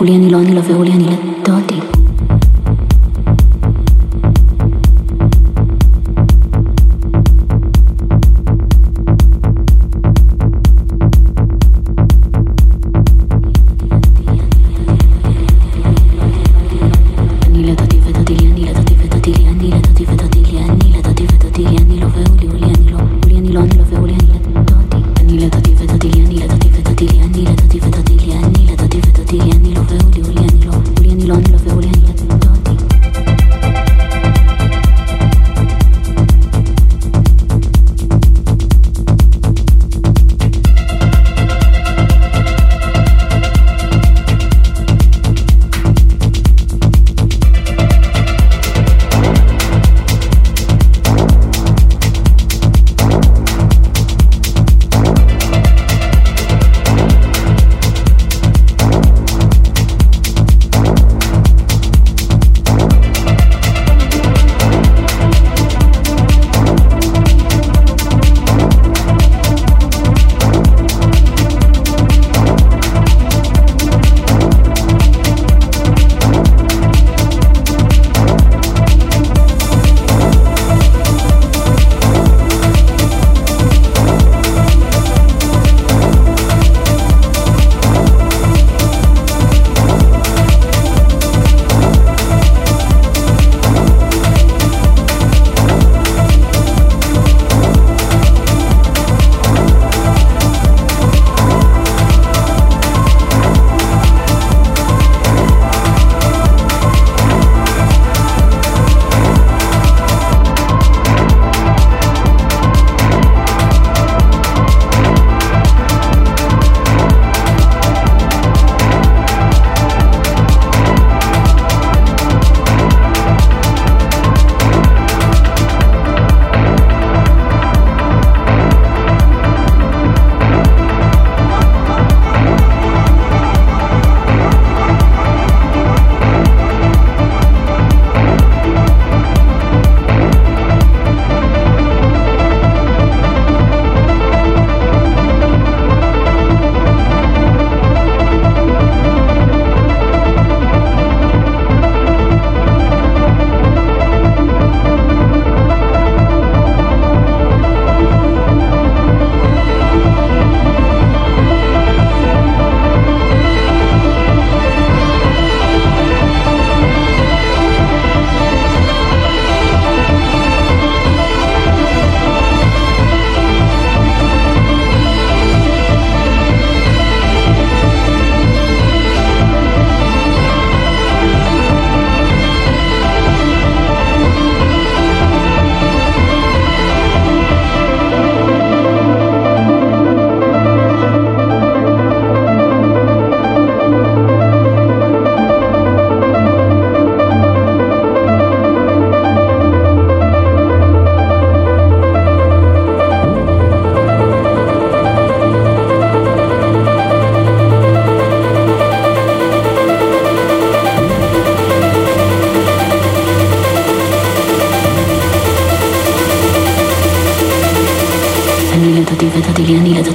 Julián y lo, ni lo fue Julián y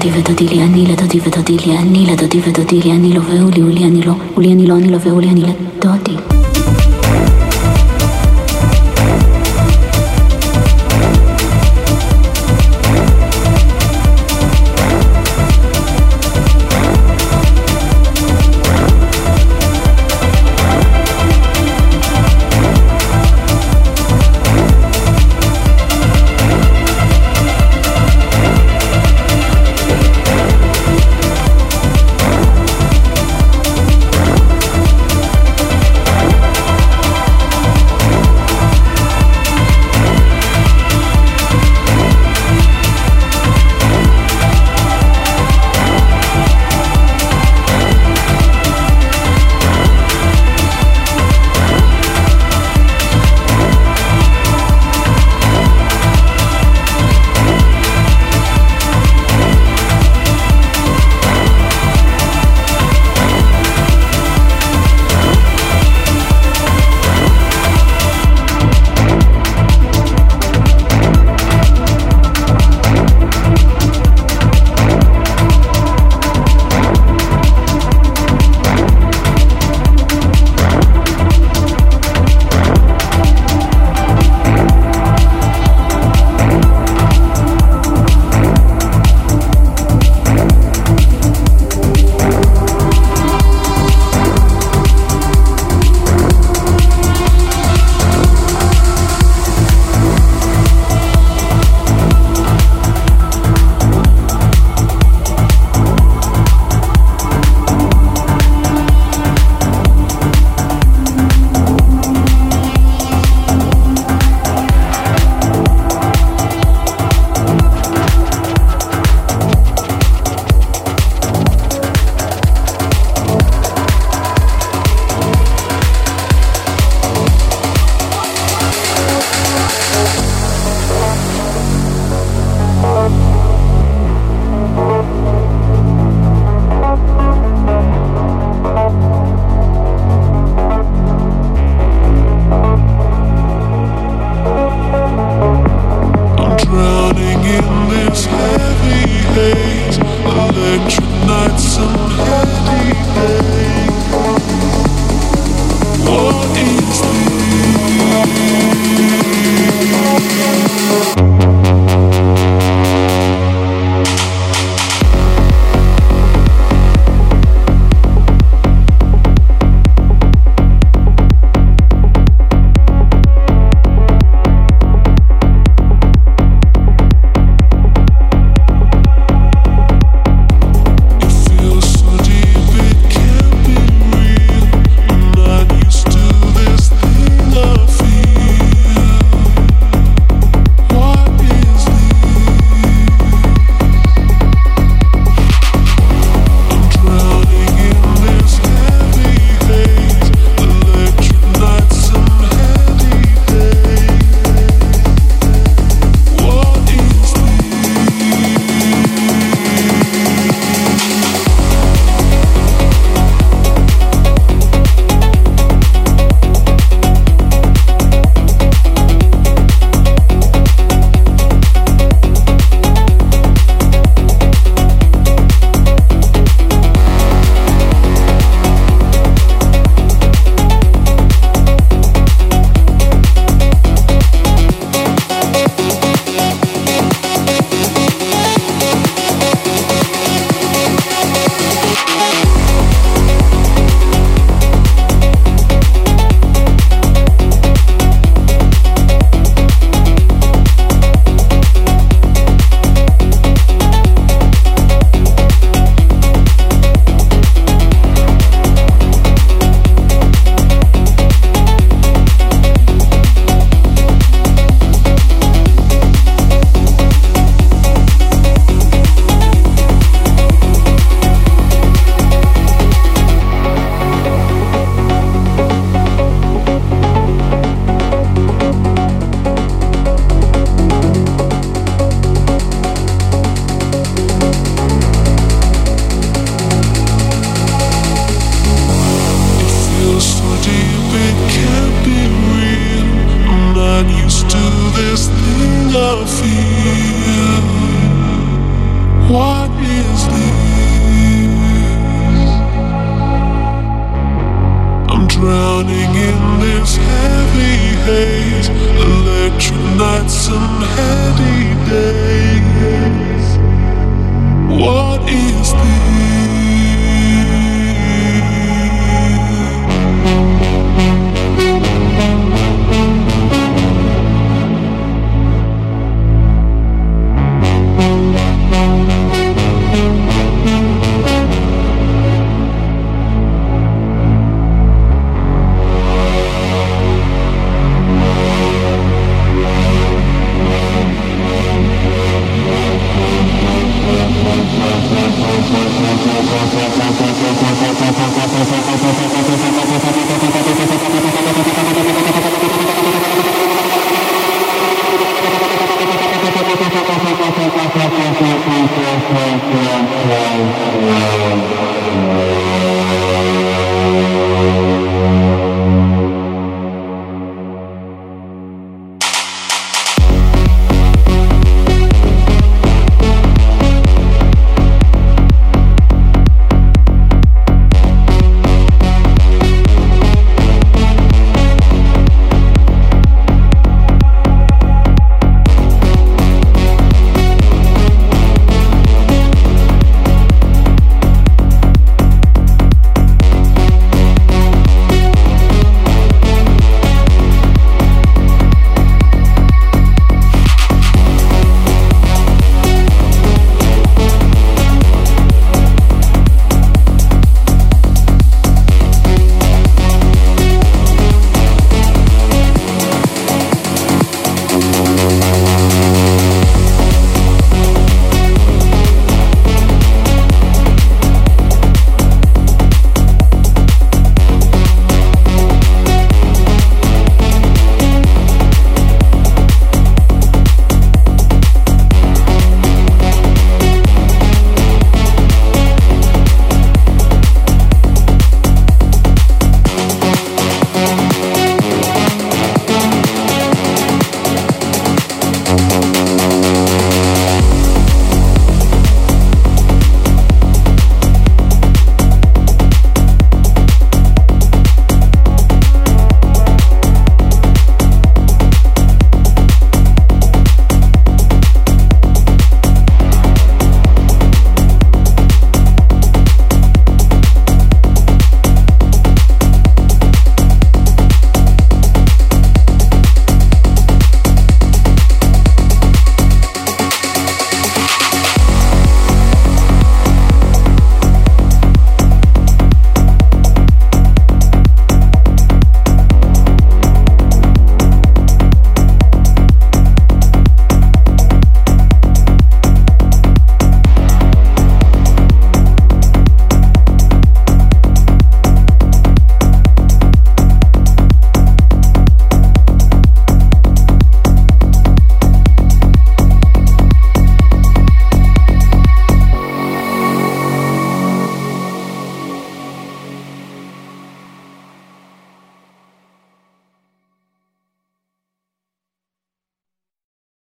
לדעתי ודעתי לי, אני לדעתי ודעתי לי, אני לדעתי ודעתי לי, אני לא והוא לי, הוא לי, אני לא, הוא לי, אני לא, אני לא והוא לי, אני לדעתי.